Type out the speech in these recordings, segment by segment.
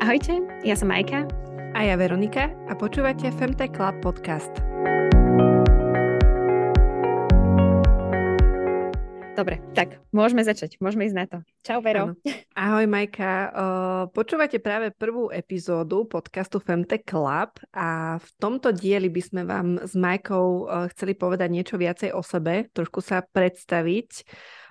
Ahojte, ja som Majka. A ja Veronika a počúvate Femtech Club podcast. Dobre, tak môžeme začať, môžeme ísť na to. Čau, Vero. Ano. Ahoj, Majka. Počúvate práve prvú epizódu podcastu Femtech Club a v tomto dieli by sme vám s Majkou chceli povedať niečo viacej o sebe, trošku sa predstaviť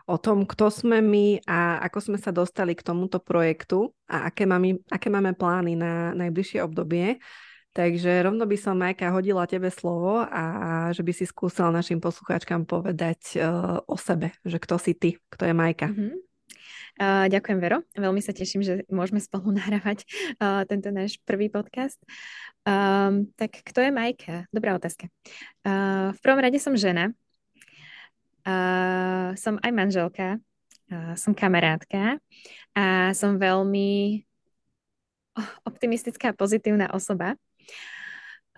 o tom, kto sme my a ako sme sa dostali k tomuto projektu a aké máme, aké máme plány na najbližšie obdobie. Takže rovno by som, Majka, hodila tebe slovo a že by si skúsala našim poslucháčkam povedať uh, o sebe, že kto si ty, kto je Majka. Uh-huh. Uh, ďakujem, Vero. Veľmi sa teším, že môžeme spolu nahrávať uh, tento náš prvý podcast. Um, tak kto je Majka? Dobrá otázka. Uh, v prvom rade som žena, Som aj manželka, uh, som kamarátka a som veľmi optimistická a pozitívna osoba.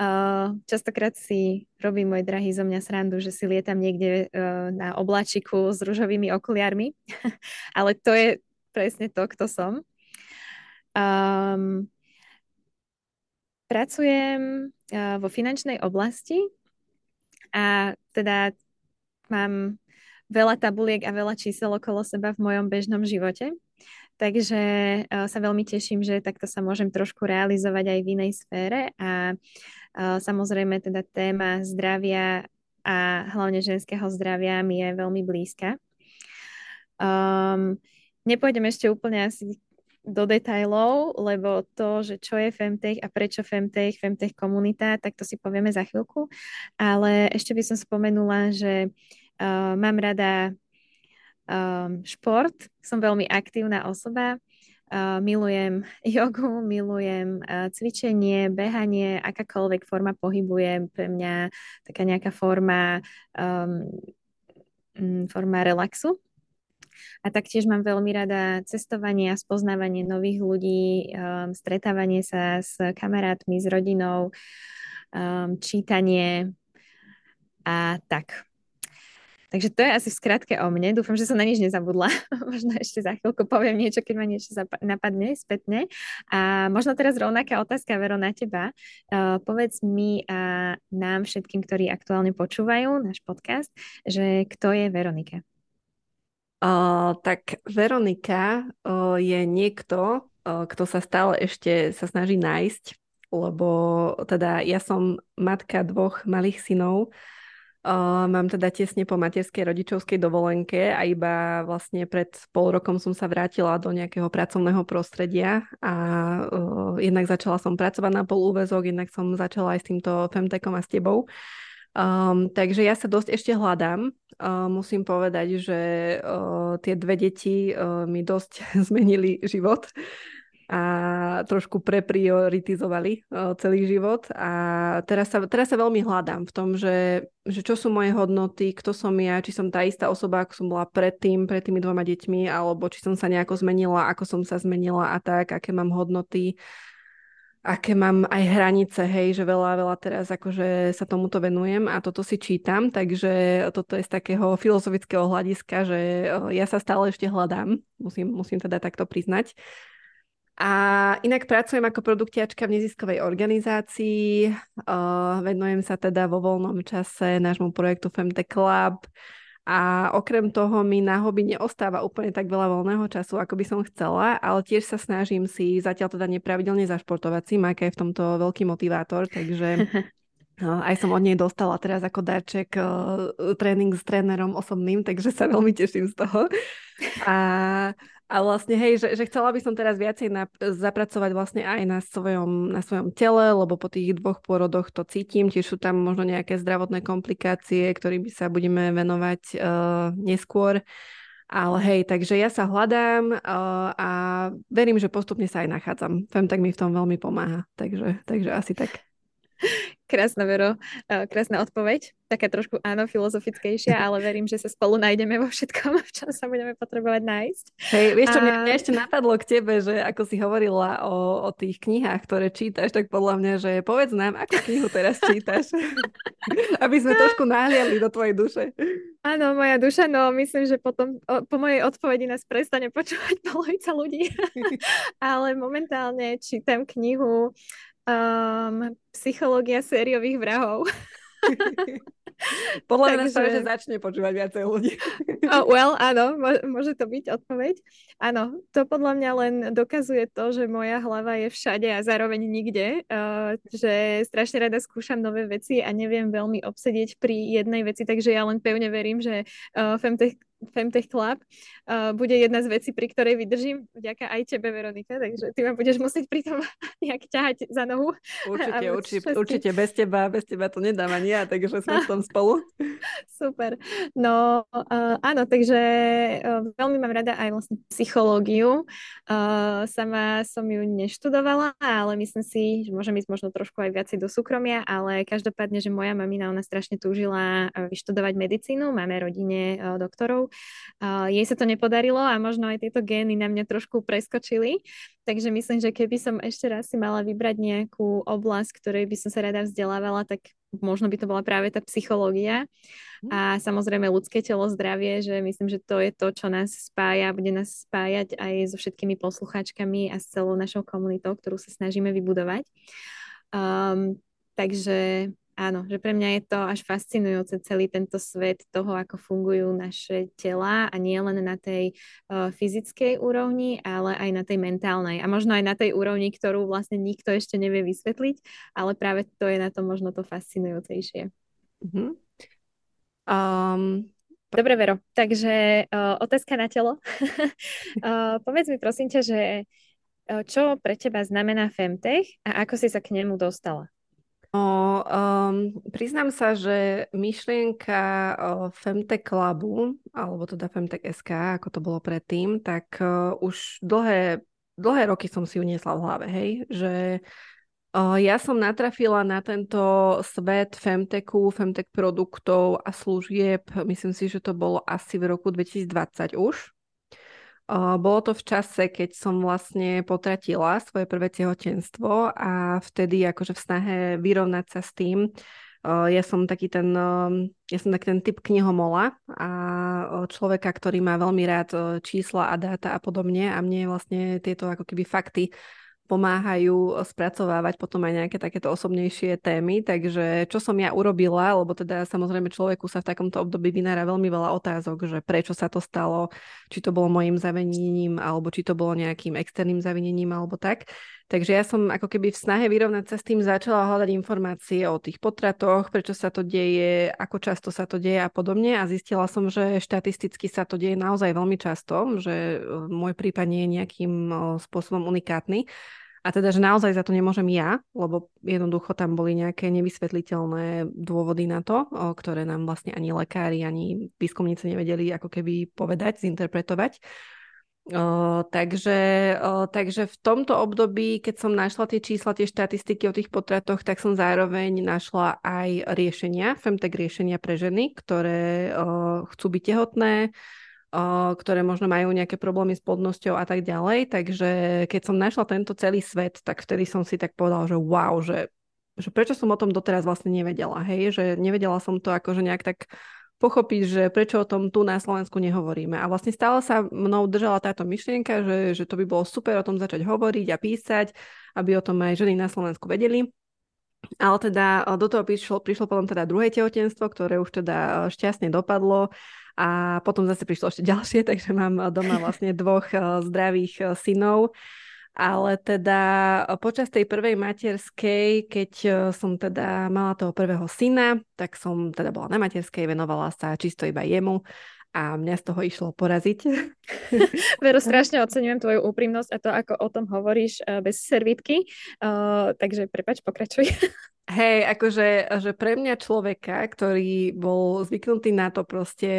Uh, častokrát si robí môj drahý zo mňa srandu, že si lietam niekde uh, na oblačiku s ružovými okuliarmi, ale to je presne to, kto som. Um, pracujem uh, vo finančnej oblasti a teda mám veľa tabuliek a veľa čísel okolo seba v mojom bežnom živote. Takže uh, sa veľmi teším, že takto sa môžem trošku realizovať aj v inej sfére a uh, samozrejme teda téma zdravia a hlavne ženského zdravia mi je veľmi blízka. Um, nepôjdem ešte úplne asi do detajlov, lebo to, že čo je Femtech a prečo Femtech, Femtech komunita, tak to si povieme za chvíľku. Ale ešte by som spomenula, že Uh, mám rada um, šport, som veľmi aktívna osoba, uh, milujem jogu, milujem uh, cvičenie, behanie, akákoľvek forma pohybu je pre mňa taká nejaká forma, um, forma relaxu. A taktiež mám veľmi rada cestovanie a spoznávanie nových ľudí, um, stretávanie sa s kamarátmi, s rodinou, um, čítanie a tak. Takže to je asi v skratke o mne. Dúfam, že som na nič nezabudla. možno ešte za chvíľku poviem niečo, keď ma niečo napadne spätne. A možno teraz rovnaká otázka, Vero, na teba. Uh, povedz mi a nám všetkým, ktorí aktuálne počúvajú náš podcast, že kto je Veronika? Uh, tak Veronika uh, je niekto, uh, kto sa stále ešte sa snaží nájsť, lebo teda ja som matka dvoch malých synov, Uh, mám teda tesne po materskej rodičovskej dovolenke a iba vlastne pred pol rokom som sa vrátila do nejakého pracovného prostredia a uh, jednak začala som pracovať na pol úvezok, jednak som začala aj s týmto femtekom a s tebou. Um, takže ja sa dosť ešte hľadám. Uh, musím povedať, že uh, tie dve deti uh, mi dosť zmenili život a trošku preprioritizovali celý život a teraz sa, teraz sa veľmi hľadám v tom, že, že čo sú moje hodnoty, kto som ja, či som tá istá osoba, ako som bola predtým, pred tými dvoma deťmi, alebo či som sa nejako zmenila, ako som sa zmenila a tak, aké mám hodnoty, aké mám aj hranice, hej, že veľa, veľa teraz akože sa tomuto venujem a toto si čítam, takže toto je z takého filozofického hľadiska, že ja sa stále ešte hľadám, musím, musím teda takto priznať. A inak pracujem ako produktiačka v neziskovej organizácii, uh, venujem sa teda vo voľnom čase nášmu projektu Femtech Club. A okrem toho mi na hobby neostáva úplne tak veľa voľného času, ako by som chcela, ale tiež sa snažím si zatiaľ teda nepravidelne zašportovať. Si, Majka je v tomto veľký motivátor, takže aj som od nej dostala teraz ako darček tréning s trénerom osobným, takže sa veľmi teším z toho. A a vlastne, hej, že, že chcela by som teraz viacej na, zapracovať vlastne aj na svojom, na svojom tele, lebo po tých dvoch pôrodoch to cítim, tiež sú tam možno nejaké zdravotné komplikácie, ktorými sa budeme venovať uh, neskôr. Ale hej, takže ja sa hľadám uh, a verím, že postupne sa aj nachádzam. Fem tak mi v tom veľmi pomáha, takže, takže asi tak. Krásna, Vero, krásna odpoveď. Taká trošku áno, filozofickejšia, ale verím, že sa spolu nájdeme vo všetkom, v čom sa budeme potrebovať nájsť. Hej, vieš čo, a... mňa, mňa ešte napadlo k tebe, že ako si hovorila o, o tých knihách, ktoré čítaš, tak podľa mňa, že povedz nám, akú knihu teraz čítaš, aby sme trošku nahliali do tvojej duše. Áno, moja duša, no myslím, že potom o, po mojej odpovedi nás prestane počúvať polovica ľudí. ale momentálne čítam knihu Um, psychológia sériových vrahov. Podľa mňa Takže... že začne počúvať viacej ľudí. oh, well, áno, môže to byť odpoveď. Áno, to podľa mňa len dokazuje to, že moja hlava je všade a zároveň nikde, uh, že strašne rada skúšam nové veci a neviem veľmi obsedieť pri jednej veci, takže ja len pevne verím, že uh, Femtech Femtech Club uh, bude jedna z vecí, pri ktorej vydržím, vďaka aj tebe, Veronika, takže ty ma budeš musieť pri tom nejak ťahať za nohu. Určite, určite, určite, bez teba, bez teba to nedám ani ja, takže sme v tom spolu. Super. No uh, áno, takže uh, veľmi mám rada aj vlastne psychológiu. Uh, sama som ju neštudovala, ale myslím si, že môžem ísť možno trošku aj viacej do súkromia, ale každopádne, že moja mamina, ona strašne túžila vyštudovať medicínu, máme rodine uh, doktorov, jej sa to nepodarilo a možno aj tieto gény na mňa trošku preskočili. Takže myslím, že keby som ešte raz si mala vybrať nejakú oblasť, ktorej by som sa rada vzdelávala, tak možno by to bola práve tá psychológia a mhm. samozrejme ľudské telo, zdravie, že myslím, že to je to, čo nás spája, bude nás spájať aj so všetkými poslucháčkami a s celou našou komunitou, ktorú sa snažíme vybudovať. Um, takže Áno, že pre mňa je to až fascinujúce celý tento svet toho, ako fungujú naše tela a nie len na tej uh, fyzickej úrovni, ale aj na tej mentálnej a možno aj na tej úrovni, ktorú vlastne nikto ešte nevie vysvetliť, ale práve to je na to možno to fascinujúcejšie. Mm-hmm. Um, Dobre, Vero, takže uh, otázka na telo. uh, povedz mi prosím ťa, že uh, čo pre teba znamená Femtech a ako si sa k nemu dostala? No, um, priznám sa, že myšlienka uh, Femtech Clubu, alebo teda Femtech SK, ako to bolo predtým, tak uh, už dlhé, dlhé roky som si ju v hlave, hej, že uh, ja som natrafila na tento svet Femtechu, Femtech produktov a služieb, myslím si, že to bolo asi v roku 2020 už, bolo to v čase, keď som vlastne potratila svoje prvé tehotenstvo a vtedy akože v snahe vyrovnať sa s tým, ja som taký ten, ja som taký ten typ knihomola a človeka, ktorý má veľmi rád čísla a dáta a podobne a mne vlastne tieto ako keby fakty pomáhajú spracovávať potom aj nejaké takéto osobnejšie témy. Takže čo som ja urobila, lebo teda samozrejme človeku sa v takomto období vynára veľmi veľa otázok, že prečo sa to stalo, či to bolo mojim zavinením, alebo či to bolo nejakým externým zavinením, alebo tak. Takže ja som ako keby v snahe vyrovnať sa s tým začala hľadať informácie o tých potratoch, prečo sa to deje, ako často sa to deje a podobne a zistila som, že štatisticky sa to deje naozaj veľmi často, že môj prípad nie je nejakým spôsobom unikátny. A teda, že naozaj za to nemôžem ja, lebo jednoducho tam boli nejaké nevysvetliteľné dôvody na to, ktoré nám vlastne ani lekári, ani výskumníci nevedeli ako keby povedať, zinterpretovať. O, takže, o, takže v tomto období, keď som našla tie čísla, tie štatistiky o tých potratoch, tak som zároveň našla aj riešenia, femtech riešenia pre ženy, ktoré o, chcú byť tehotné, ktoré možno majú nejaké problémy s plodnosťou a tak ďalej. Takže keď som našla tento celý svet, tak vtedy som si tak povedala, že wow, že, že prečo som o tom doteraz vlastne nevedela, hej, že nevedela som to akože nejak tak pochopiť, že prečo o tom tu na Slovensku nehovoríme. A vlastne stále sa mnou držala táto myšlienka, že, že to by bolo super o tom začať hovoriť a písať, aby o tom aj ženy na Slovensku vedeli. Ale teda do toho prišlo, prišlo potom teda druhé tehotenstvo, ktoré už teda šťastne dopadlo a potom zase prišlo ešte ďalšie, takže mám doma vlastne dvoch eh, zdravých eh, synov. Ale teda eh, počas tej prvej materskej, keď som teda mala toho prvého syna, tak som teda bola na materskej, venovala sa čisto iba jemu a mňa z toho išlo poraziť. Veru, strašne oceňujem tvoju úprimnosť a to, ako o tom hovoríš bez servítky. Uh, takže prepač, pokračuj. Hej, akože že pre mňa človeka, ktorý bol zvyknutý na to proste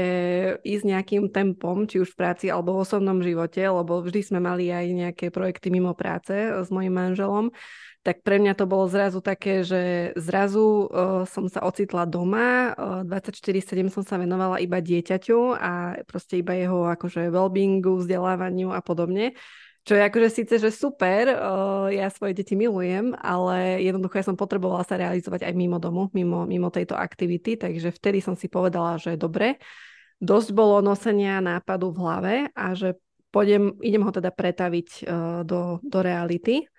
ísť nejakým tempom, či už v práci alebo v osobnom živote, lebo vždy sme mali aj nejaké projekty mimo práce s mojim manželom, tak pre mňa to bolo zrazu také, že zrazu uh, som sa ocitla doma, uh, 24-7 som sa venovala iba dieťaťu a proste iba jeho akože well-beingu, vzdelávaniu a podobne. Čo je akože síce, že super, ja svoje deti milujem, ale jednoducho ja som potrebovala sa realizovať aj mimo domu, mimo, mimo tejto aktivity, takže vtedy som si povedala, že dobre, dosť bolo nosenia nápadu v hlave a že pôjdem, idem ho teda pretaviť do, do reality.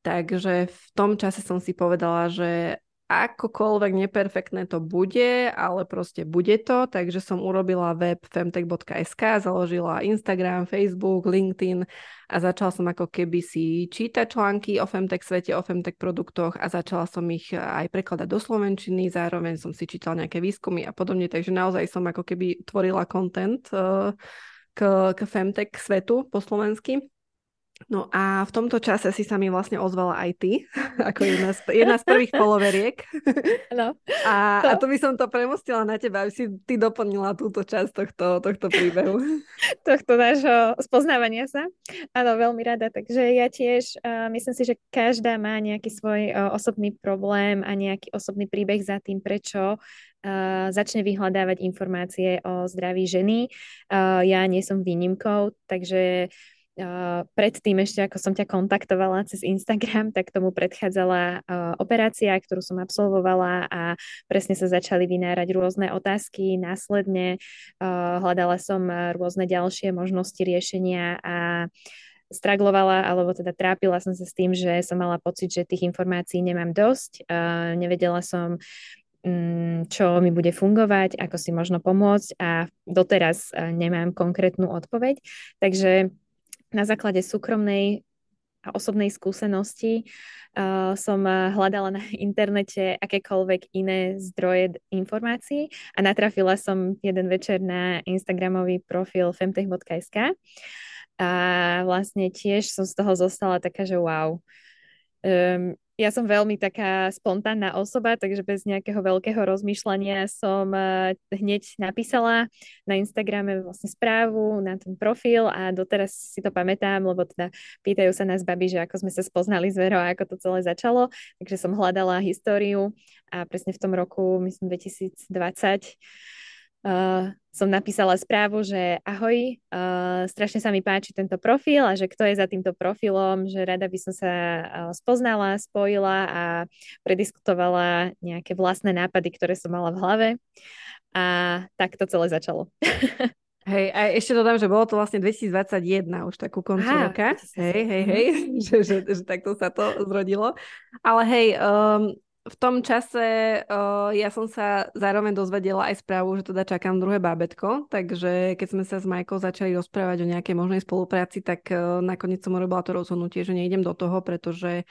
Takže v tom čase som si povedala, že akokoľvek neperfektné to bude, ale proste bude to, takže som urobila web femtech.sk, založila Instagram, Facebook, LinkedIn a začala som ako keby si čítať články o femtech svete, o femtech produktoch a začala som ich aj prekladať do slovenčiny, zároveň som si čítala nejaké výskumy a podobne, takže naozaj som ako keby tvorila content uh, k, k femtech svetu po slovensky. No a v tomto čase si sa mi vlastne ozvala aj ty, ako jedna z, jedna z prvých followeriek. No. A, to... a to by som to premostila na teba, aby si ty doplnila túto časť tohto, tohto príbehu. Tohto nášho spoznávania sa. Áno, veľmi rada. Takže ja tiež uh, myslím si, že každá má nejaký svoj uh, osobný problém a nejaký osobný príbeh za tým, prečo Uh, začne vyhľadávať informácie o zdraví ženy. Uh, ja nie som výnimkou, takže Predtým ešte, ako som ťa kontaktovala cez Instagram, tak tomu predchádzala uh, operácia, ktorú som absolvovala a presne sa začali vynárať rôzne otázky. Následne uh, hľadala som rôzne ďalšie možnosti riešenia a straglovala, alebo teda trápila som sa s tým, že som mala pocit, že tých informácií nemám dosť. Uh, nevedela som, um, čo mi bude fungovať, ako si možno pomôcť a doteraz nemám konkrétnu odpoveď. Takže na základe súkromnej a osobnej skúsenosti uh, som hľadala na internete akékoľvek iné zdroje informácií a natrafila som jeden večer na Instagramový profil femtech.sk a vlastne tiež som z toho zostala taká, že wow. Um, ja som veľmi taká spontánna osoba, takže bez nejakého veľkého rozmýšľania som eh, hneď napísala na Instagrame vlastne správu na ten profil a doteraz si to pamätám, lebo teda pýtajú sa nás babi, že ako sme sa spoznali s Verou a ako to celé začalo. Takže som hľadala históriu a presne v tom roku, myslím 2020, uh, som napísala správu, že ahoj, uh, strašne sa mi páči tento profil a že kto je za týmto profilom, že rada by som sa uh, spoznala, spojila a prediskutovala nejaké vlastné nápady, ktoré som mala v hlave. A tak to celé začalo. Hej, a ešte dodám, že bolo to vlastne 2021, už takú koncu Aha, roka. Hej, hej, hej, že, že, že takto sa to zrodilo. Ale hej, um, v tom čase uh, ja som sa zároveň dozvedela aj správu, že teda čakám druhé bábetko, takže keď sme sa s Majkou začali rozprávať o nejakej možnej spolupráci, tak uh, nakoniec som urobila to rozhodnutie, že nejdem do toho, pretože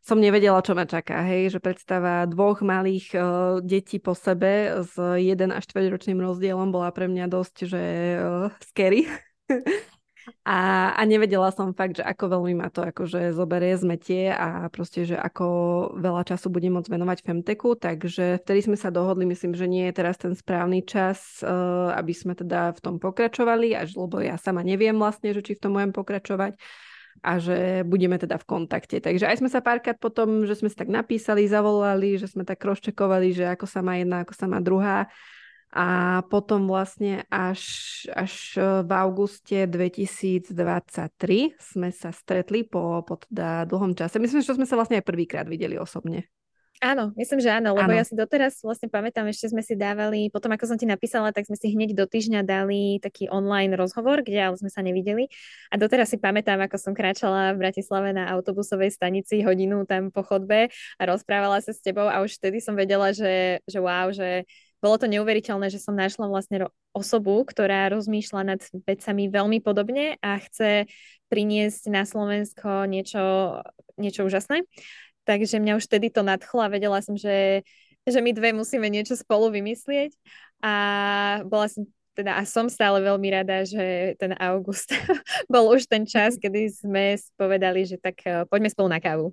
som nevedela, čo ma čaká. Hej, že predstava dvoch malých uh, detí po sebe s 1 až 4 ročným rozdielom bola pre mňa dosť, že uh, scary. A, a nevedela som fakt, že ako veľmi ma to akože zoberie zmetie a proste, že ako veľa času budem môcť venovať Femteku, takže vtedy sme sa dohodli, myslím, že nie je teraz ten správny čas, uh, aby sme teda v tom pokračovali, až lebo ja sama neviem vlastne, že či v tom budem pokračovať a že budeme teda v kontakte. Takže aj sme sa párkrát potom, že sme si tak napísali, zavolali, že sme tak rozčekovali, že ako sa má jedna, ako sa má druhá a potom vlastne až, až e, v auguste 2023 sme sa stretli po, po teda dlhom čase. Myslím, že sme sa vlastne aj prvýkrát videli osobne. Áno, myslím, že áno, lebo áno. ja si doteraz vlastne pamätám, ešte sme si dávali, potom ako som ti napísala, tak sme si hneď do týždňa dali taký online rozhovor, kde ale sme sa nevideli. A doteraz si pamätám, ako som kráčala v Bratislave na autobusovej stanici hodinu tam po chodbe a rozprávala sa s tebou a už vtedy som vedela, že, že wow, že bolo to neuveriteľné, že som našla vlastne osobu, ktorá rozmýšľa nad vecami veľmi podobne a chce priniesť na Slovensko niečo, niečo úžasné. Takže mňa už vtedy to nadchlo a vedela som, že, že my dve musíme niečo spolu vymyslieť a bola som teda a som stále veľmi rada, že ten august bol už ten čas, kedy sme povedali, že tak eh, poďme spolu na kávu.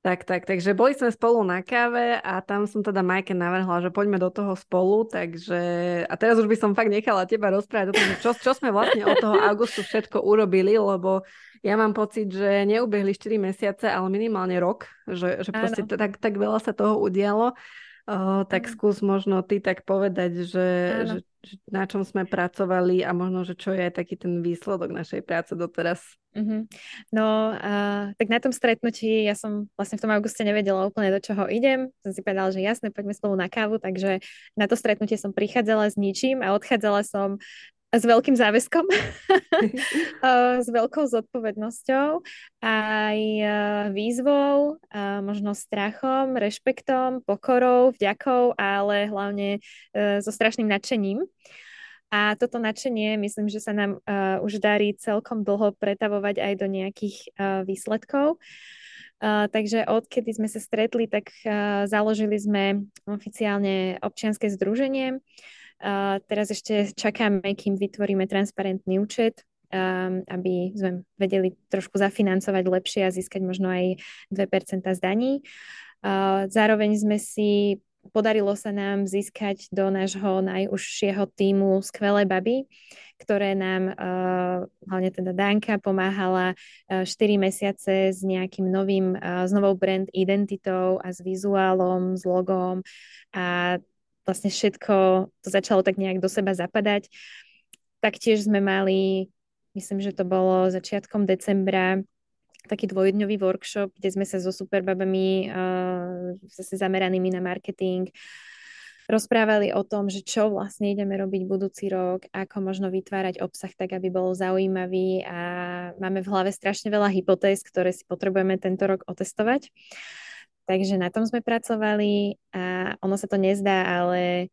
Tak, tak, takže boli sme spolu na káve a tam som teda Majke navrhla, že poďme do toho spolu, takže a teraz už by som fakt nechala teba rozprávať o tom, čo, čo sme vlastne od toho augustu všetko urobili, lebo ja mám pocit, že neubehli 4 mesiace, ale minimálne rok, že, že proste tak, tak veľa sa toho udialo. Uh, tak mm. skús možno ty tak povedať, že, že, že na čom sme pracovali a možno, že čo je taký ten výsledok našej práce doteraz. Mm-hmm. No, uh, tak na tom stretnutí ja som vlastne v tom auguste nevedela úplne, do čoho idem. Som si povedala, že jasne, poďme spolu na kávu, takže na to stretnutie som prichádzala s ničím a odchádzala som s veľkým záväzkom, s veľkou zodpovednosťou, aj výzvou, možno strachom, rešpektom, pokorou, vďakou, ale hlavne e, so strašným nadšením. A toto nadšenie, myslím, že sa nám uh, už darí celkom dlho pretavovať aj do nejakých uh, výsledkov. Uh, takže odkedy sme sa stretli, tak uh, založili sme oficiálne občianske združenie, Uh, teraz ešte čakáme, kým vytvoríme transparentný účet, um, aby sme vedeli trošku zafinancovať lepšie a získať možno aj 2% z daní. Uh, zároveň sme si podarilo sa nám získať do nášho najúžšieho týmu skvelé baby, ktoré nám, hlavne teda Danka, pomáhala uh, 4 mesiace s nejakým novým, s novou brand identitou a s vizuálom, s logom a vlastne všetko to začalo tak nejak do seba zapadať. Taktiež sme mali, myslím, že to bolo začiatkom decembra, taký dvojdňový workshop, kde sme sa so superbabami uh, zase zameranými na marketing rozprávali o tom, že čo vlastne ideme robiť budúci rok, ako možno vytvárať obsah tak, aby bol zaujímavý a máme v hlave strašne veľa hypotéz, ktoré si potrebujeme tento rok otestovať. Takže na tom sme pracovali a ono sa to nezdá, ale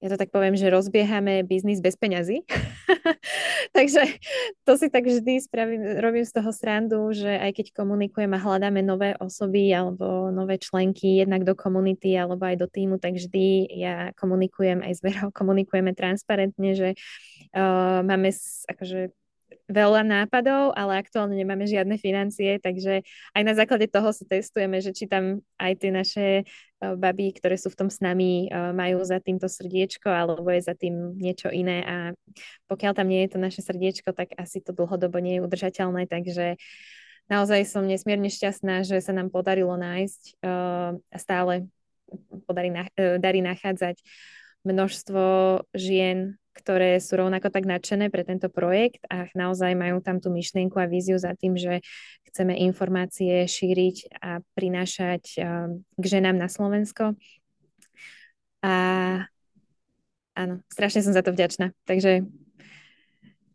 ja to tak poviem, že rozbiehame biznis bez peňazí. Takže to si tak vždy spravím, robím z toho srandu, že aj keď komunikujem a hľadáme nové osoby alebo nové členky jednak do komunity alebo aj do týmu, tak vždy ja komunikujem aj s Verou, komunikujeme transparentne, že uh, máme akože veľa nápadov, ale aktuálne nemáme žiadne financie, takže aj na základe toho sa testujeme, že či tam aj tie naše uh, baby, ktoré sú v tom s nami, uh, majú za týmto srdiečko, alebo je za tým niečo iné. A pokiaľ tam nie je to naše srdiečko, tak asi to dlhodobo nie je udržateľné, takže naozaj som nesmierne šťastná, že sa nám podarilo nájsť uh, a stále podarí, darí nachádzať množstvo žien, ktoré sú rovnako tak nadšené pre tento projekt a naozaj majú tam tú myšlienku a víziu za tým, že chceme informácie šíriť a prinášať k ženám na Slovensko. A áno, strašne som za to vďačná. Takže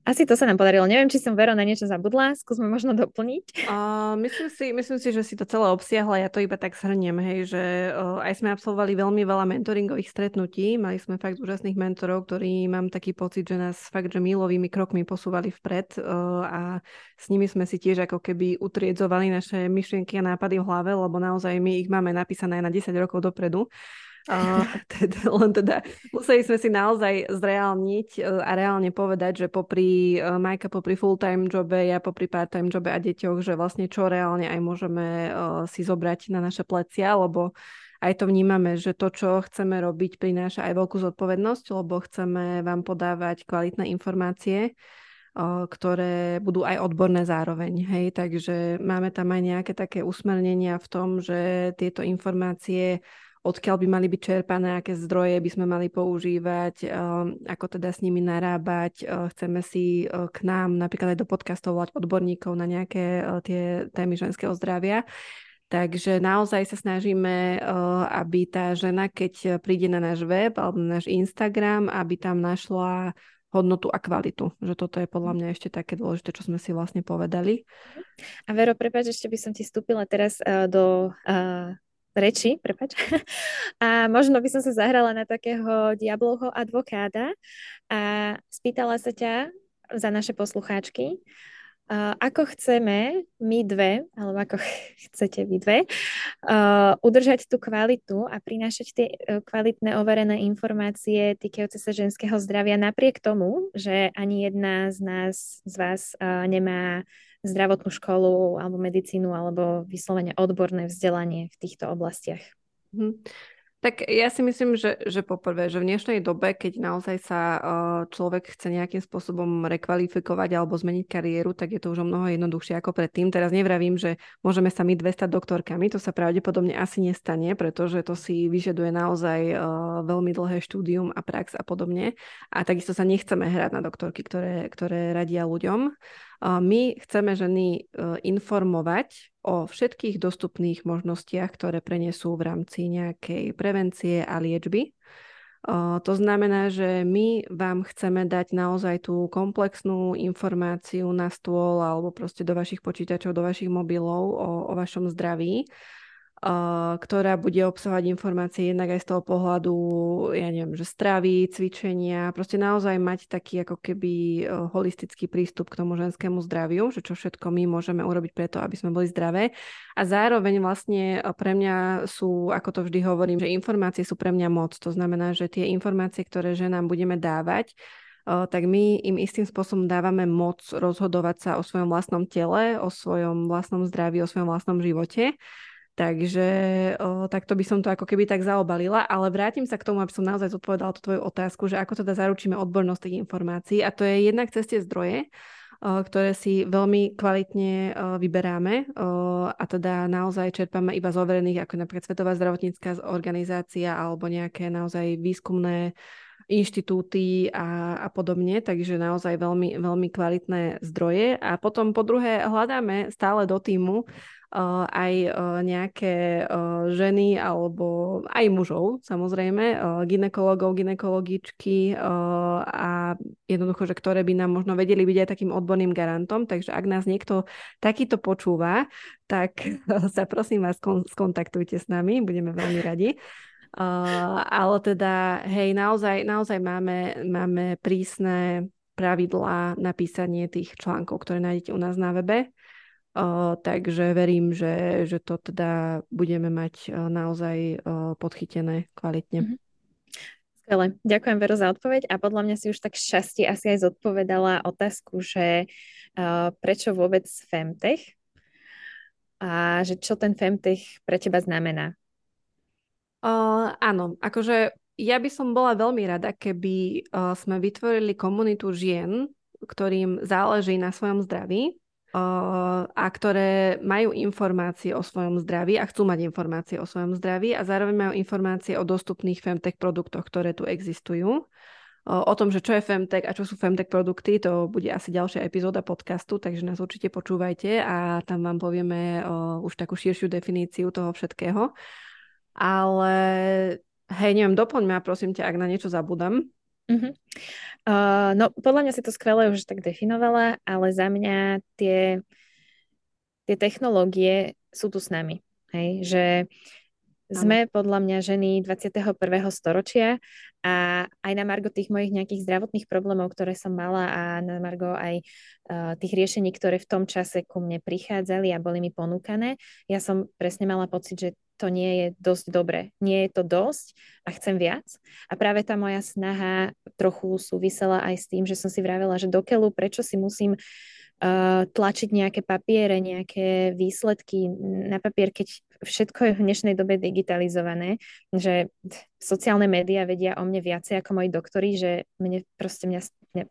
asi to sa nám podarilo. Neviem, či som Vero na niečo zabudla. Skúsme možno doplniť. Uh, myslím, si, myslím si, že si to celé obsiahla. Ja to iba tak shrniem, hej, že uh, aj sme absolvovali veľmi veľa mentoringových stretnutí. Mali sme fakt úžasných mentorov, ktorí mám taký pocit, že nás fakt, že milovými krokmi posúvali vpred uh, a s nimi sme si tiež ako keby utriedzovali naše myšlienky a nápady v hlave, lebo naozaj my ich máme napísané na 10 rokov dopredu. Teda, len teda museli sme si naozaj zreálniť e, a reálne povedať, že popri uh, Majka popri full-time jobe, ja popri part-time jobe a deťoch, že vlastne čo reálne aj môžeme uh, si zobrať na naše plecia, lebo aj to vnímame, že to, čo chceme robiť, prináša aj veľkú zodpovednosť, lebo chceme vám podávať kvalitné informácie, ktoré budú aj odborné zároveň. Hej? Takže máme tam aj nejaké také usmernenia v tom, že tieto informácie odkiaľ by mali byť čerpané, aké zdroje by sme mali používať, eh, ako teda s nimi narábať. Eh, chceme si eh, k nám napríklad aj do podcastov volať odborníkov na nejaké tie témy ženského zdravia. Takže naozaj sa snažíme, aby tá žena, keď príde na náš web alebo na náš Instagram, aby tam našla hodnotu a kvalitu. Že toto je podľa mňa ešte také dôležité, čo sme si vlastne povedali. A Vero, prepáč, ešte by som ti vstúpila teraz do reči, prepač. A možno by som sa zahrala na takého diablovho advokáda a spýtala sa ťa za naše poslucháčky, ako chceme my dve, alebo ako chcete vy dve, udržať tú kvalitu a prinášať tie uh, kvalitné overené informácie týkajúce sa ženského zdravia napriek tomu, že ani jedna z nás, z vás nemá zdravotnú školu alebo medicínu alebo vyslovene odborné vzdelanie v týchto oblastiach. Mm. Tak ja si myslím, že, že poprvé, že v dnešnej dobe, keď naozaj sa človek chce nejakým spôsobom rekvalifikovať alebo zmeniť kariéru, tak je to už o mnoho jednoduchšie ako predtým. Teraz nevravím, že môžeme sa my dve stať doktorkami, to sa pravdepodobne asi nestane, pretože to si vyžaduje naozaj veľmi dlhé štúdium a prax a podobne. A takisto sa nechceme hrať na doktorky, ktoré, ktoré radia ľuďom. My chceme ženy e, informovať o všetkých dostupných možnostiach, ktoré prenesú v rámci nejakej prevencie a liečby. To znamená, že my vám chceme dať naozaj tú komplexnú informáciu na stôl alebo proste do vašich počítačov, do vašich mobilov o, o vašom zdraví ktorá bude obsahovať informácie jednak aj z toho pohľadu, ja neviem, že stravy, cvičenia, proste naozaj mať taký ako keby holistický prístup k tomu ženskému zdraviu, že čo všetko my môžeme urobiť preto, aby sme boli zdravé. A zároveň vlastne pre mňa sú, ako to vždy hovorím, že informácie sú pre mňa moc. To znamená, že tie informácie, ktoré ženám budeme dávať, tak my im istým spôsobom dávame moc rozhodovať sa o svojom vlastnom tele, o svojom vlastnom zdraví, o svojom vlastnom živote. Takže o, takto by som to ako keby tak zaobalila, ale vrátim sa k tomu, aby som naozaj zodpovedala tú tvoju otázku, že ako teda zaručíme odbornosť tých informácií. A to je jednak cez tie zdroje, o, ktoré si veľmi kvalitne o, vyberáme o, a teda naozaj čerpáme iba z overených, ako napríklad Svetová zdravotnícká organizácia alebo nejaké naozaj výskumné inštitúty a, a podobne, takže naozaj veľmi, veľmi kvalitné zdroje. A potom po druhé hľadáme stále do týmu aj nejaké ženy alebo aj mužov, samozrejme, ginekologov, ginekologičky a jednoducho, že ktoré by nám možno vedeli byť aj takým odborným garantom. Takže ak nás niekto takýto počúva, tak sa prosím vás skontaktujte s nami, budeme veľmi radi. Uh, ale teda, hej, naozaj, naozaj máme, máme prísne pravidlá na písanie tých článkov, ktoré nájdete u nás na webe. Uh, takže verím, že, že to teda budeme mať uh, naozaj uh, podchytené kvalitne. Mm-hmm. Skvelé. Ďakujem Vero za odpoveď a podľa mňa si už tak šťastie asi aj zodpovedala otázku, že uh, prečo vôbec Femtech a že čo ten Femtech pre teba znamená? Uh, áno, akože ja by som bola veľmi rada, keby uh, sme vytvorili komunitu žien, ktorým záleží na svojom zdraví a ktoré majú informácie o svojom zdraví a chcú mať informácie o svojom zdraví a zároveň majú informácie o dostupných femtech produktoch, ktoré tu existujú. O tom, že čo je femtech a čo sú femtech produkty, to bude asi ďalšia epizóda podcastu, takže nás určite počúvajte a tam vám povieme už takú širšiu definíciu toho všetkého. Ale hej, neviem, doplň ma prosím ťa, ak na niečo zabudám. Uh-huh. Uh, no, podľa mňa si to skvelé už tak definovala, ale za mňa tie, tie technológie sú tu s nami. Hej? Že sme podľa mňa ženy 21. storočia a aj na margo tých mojich nejakých zdravotných problémov, ktoré som mala a na margo aj uh, tých riešení, ktoré v tom čase ku mne prichádzali a boli mi ponúkané, ja som presne mala pocit, že to nie je dosť dobre. Nie je to dosť a chcem viac. A práve tá moja snaha trochu súvisela aj s tým, že som si vravela, že dokeľu, prečo si musím uh, tlačiť nejaké papiere, nejaké výsledky na papier, keď všetko je v dnešnej dobe digitalizované, že sociálne médiá vedia o mne viacej ako moji doktori, že mne proste mňa, mňa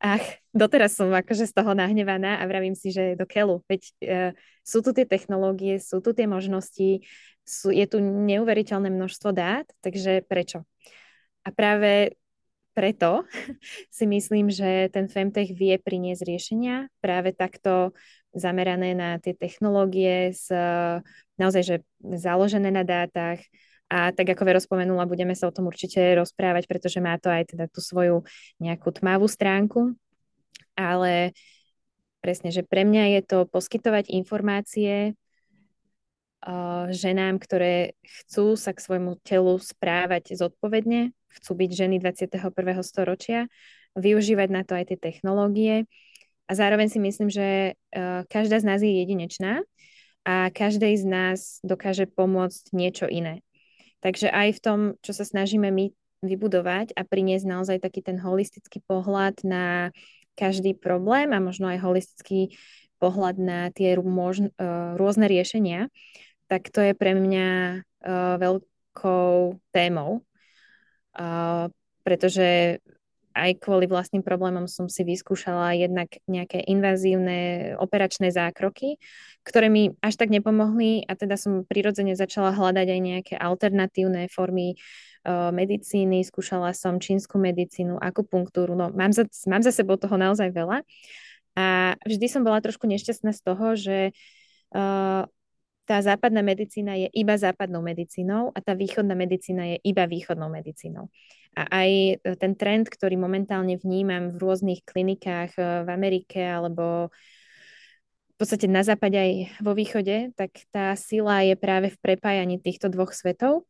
Ach, doteraz som akože z toho nahnevaná a vravím si, že do keľu. Veď uh, sú tu tie technológie, sú tu tie možnosti, sú, je tu neuveriteľné množstvo dát, takže prečo? A práve preto si myslím, že ten Femtech vie priniesť riešenia práve takto zamerané na tie technológie, s, naozaj, že založené na dátach, a tak ako Vero spomenula, budeme sa o tom určite rozprávať, pretože má to aj teda tú svoju nejakú tmavú stránku. Ale presne, že pre mňa je to poskytovať informácie uh, ženám, ktoré chcú sa k svojmu telu správať zodpovedne, chcú byť ženy 21. storočia, využívať na to aj tie technológie. A zároveň si myslím, že uh, každá z nás je jedinečná a každej z nás dokáže pomôcť niečo iné. Takže aj v tom, čo sa snažíme my vybudovať a priniesť naozaj taký ten holistický pohľad na každý problém a možno aj holistický pohľad na tie možn, uh, rôzne riešenia, tak to je pre mňa uh, veľkou témou, uh, pretože aj kvôli vlastným problémom som si vyskúšala jednak nejaké invazívne operačné zákroky, ktoré mi až tak nepomohli a teda som prirodzene začala hľadať aj nejaké alternatívne formy uh, medicíny, skúšala som čínsku medicínu, akupunktúru, no mám za, mám za sebou toho naozaj veľa. A vždy som bola trošku nešťastná z toho, že uh, tá západná medicína je iba západnou medicínou a tá východná medicína je iba východnou medicínou. A aj ten trend, ktorý momentálne vnímam v rôznych klinikách eh, v Amerike alebo v podstate na západe aj vo východe, tak tá sila je práve v prepájaní týchto dvoch svetov.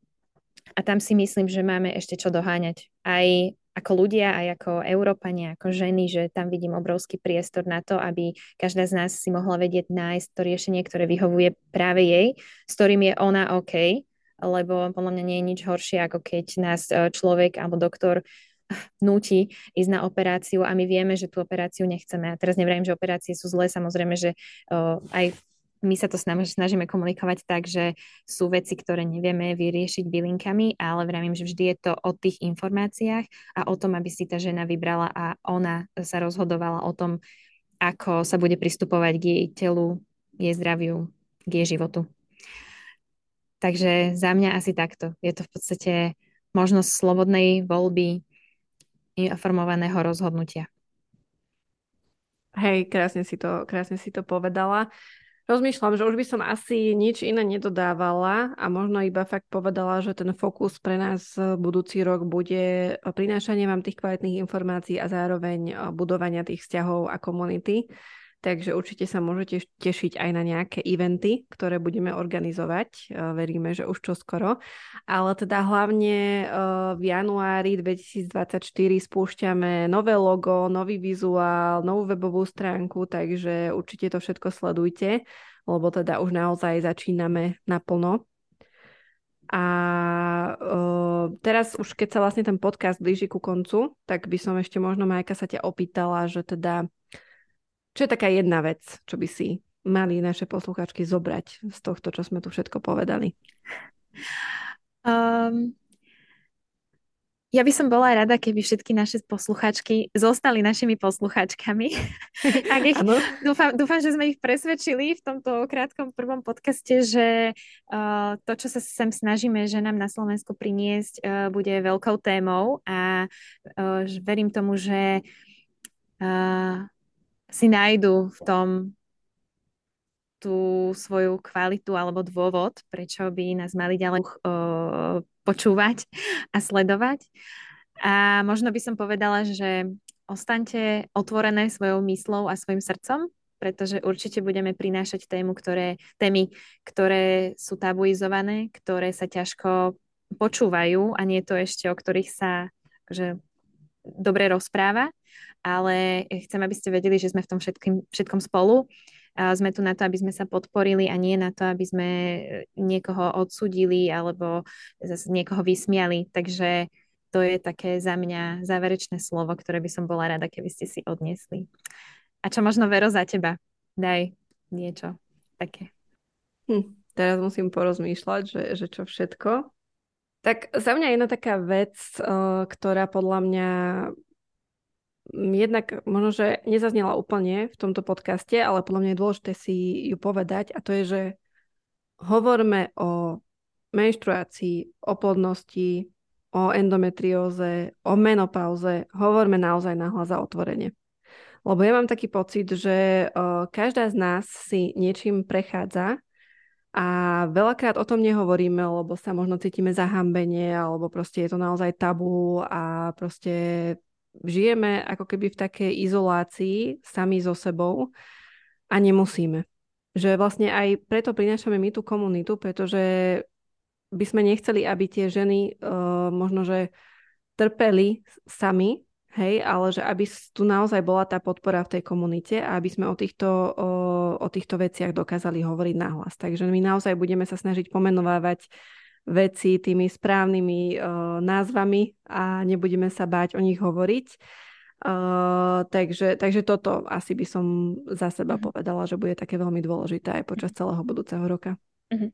A tam si myslím, že máme ešte čo doháňať. Aj ako ľudia, aj ako Európania, ako ženy, že tam vidím obrovský priestor na to, aby každá z nás si mohla vedieť nájsť to riešenie, ktoré vyhovuje práve jej, s ktorým je ona OK lebo podľa mňa nie je nič horšie, ako keď nás e, človek alebo doktor núti ísť na operáciu a my vieme, že tú operáciu nechceme. A teraz nevrajím, že operácie sú zlé, samozrejme, že uh, aj my sa to snažíme komunikovať tak, že sú veci, ktoré nevieme vyriešiť bylinkami, ale vravím, že vždy je to o tých informáciách a o tom, aby si tá žena vybrala a ona sa rozhodovala o tom, ako sa bude pristupovať k jej telu, jej zdraviu, k jej životu. Takže za mňa asi takto. Je to v podstate možnosť slobodnej voľby informovaného rozhodnutia. Hej, krásne si to, krásne si to povedala. Rozmýšľam, že už by som asi nič iné nedodávala a možno iba fakt povedala, že ten fokus pre nás budúci rok bude prinášanie vám tých kvalitných informácií a zároveň budovania tých vzťahov a komunity takže určite sa môžete tešiť aj na nejaké eventy, ktoré budeme organizovať. E, veríme, že už čoskoro. Ale teda hlavne e, v januári 2024 spúšťame nové logo, nový vizuál, novú webovú stránku, takže určite to všetko sledujte, lebo teda už naozaj začíname naplno. A uh, teraz už keď sa vlastne ten podcast blíži ku koncu, tak by som ešte možno Majka sa ťa opýtala, že teda čo je taká jedna vec, čo by si mali naše posluchačky zobrať z tohto, čo sme tu všetko povedali? Um, ja by som bola rada, keby všetky naše posluchačky zostali našimi posluchačkami. Ich, dúfam, dúfam, že sme ich presvedčili v tomto krátkom prvom podcaste, že uh, to, čo sa sem snažíme, že nám na Slovensku priniesť, uh, bude veľkou témou a uh, verím tomu, že uh, si nájdu v tom tú svoju kvalitu alebo dôvod, prečo by nás mali ďalej uh, počúvať a sledovať. A možno by som povedala, že ostaňte otvorené svojou myslou a svojim srdcom, pretože určite budeme prinášať tému, ktoré, témy, ktoré sú tabuizované, ktoré sa ťažko počúvajú a nie to ešte, o ktorých sa akože, dobre rozpráva ale chcem, aby ste vedeli, že sme v tom všetkým, všetkom spolu. Sme tu na to, aby sme sa podporili a nie na to, aby sme e, niekoho odsudili alebo zase niekoho vysmiali. Takže to je také za mňa záverečné slovo, ktoré by som bola rada, keby ste si odniesli. A čo možno Vero za teba? Daj niečo také. Hm, teraz musím porozmýšľať, že, že čo všetko. Tak za mňa jedna taká vec, ktorá podľa mňa jednak možno, že nezaznela úplne v tomto podcaste, ale podľa mňa je dôležité si ju povedať a to je, že hovorme o menštruácii, o plodnosti, o endometrióze, o menopauze, hovorme naozaj nahlas a otvorene. Lebo ja mám taký pocit, že každá z nás si niečím prechádza a veľakrát o tom nehovoríme, lebo sa možno cítime zahambenie, alebo proste je to naozaj tabu a proste žijeme ako keby v takej izolácii sami so sebou a nemusíme. Že vlastne aj preto prinášame my tú komunitu, pretože by sme nechceli, aby tie ženy uh, možno, že trpeli sami, hej, ale že aby tu naozaj bola tá podpora v tej komunite a aby sme o týchto, o, o týchto veciach dokázali hovoriť nahlas. Takže my naozaj budeme sa snažiť pomenovávať veci tými správnymi uh, názvami a nebudeme sa báť o nich hovoriť. Uh, takže, takže toto asi by som za seba mm-hmm. povedala, že bude také veľmi dôležité aj počas celého budúceho roka. Mm-hmm.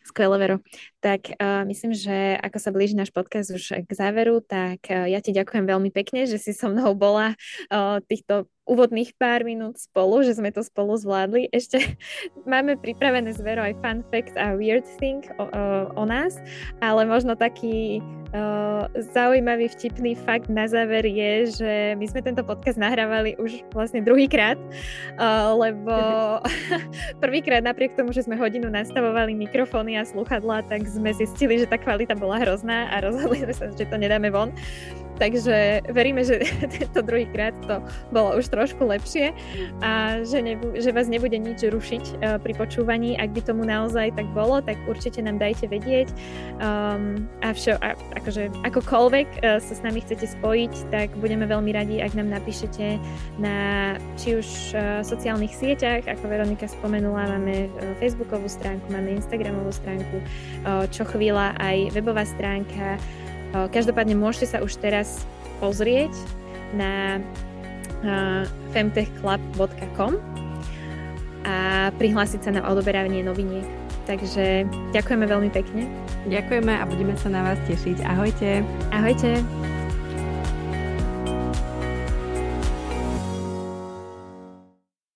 Skvelé, Vero. Tak uh, myslím, že ako sa blíži náš podcast už k záveru, tak uh, ja ti ďakujem veľmi pekne, že si so mnou bola uh, týchto úvodných pár minút spolu, že sme to spolu zvládli. Ešte máme pripravené zvero aj fun fact a weird thing o, o, o nás, ale možno taký uh, zaujímavý, vtipný fakt na záver je, že my sme tento podcast nahrávali už vlastne druhýkrát, uh, lebo prvýkrát napriek tomu, že sme hodinu nastavovali mikrofóny a sluchadla, tak sme zistili, že tá kvalita bola hrozná a rozhodli sme sa, že to nedáme von. Takže veríme, že tento druhýkrát to bolo už trošku lepšie a že, nebu- že vás nebude nič rušiť uh, pri počúvaní. Ak by tomu naozaj tak bolo, tak určite nám dajte vedieť. Um, a, všo, a akože akokoľvek uh, sa s nami chcete spojiť, tak budeme veľmi radi, ak nám napíšete na či už uh, sociálnych sieťach, ako Veronika spomenula, máme uh, Facebookovú stránku, máme Instagramovú stránku, uh, čo chvíľa aj webová stránka, Každopádne môžete sa už teraz pozrieť na femtechclub.com a prihlásiť sa na odoberanie noviniek. Takže ďakujeme veľmi pekne. Ďakujeme a budeme sa na vás tešiť. Ahojte. Ahojte.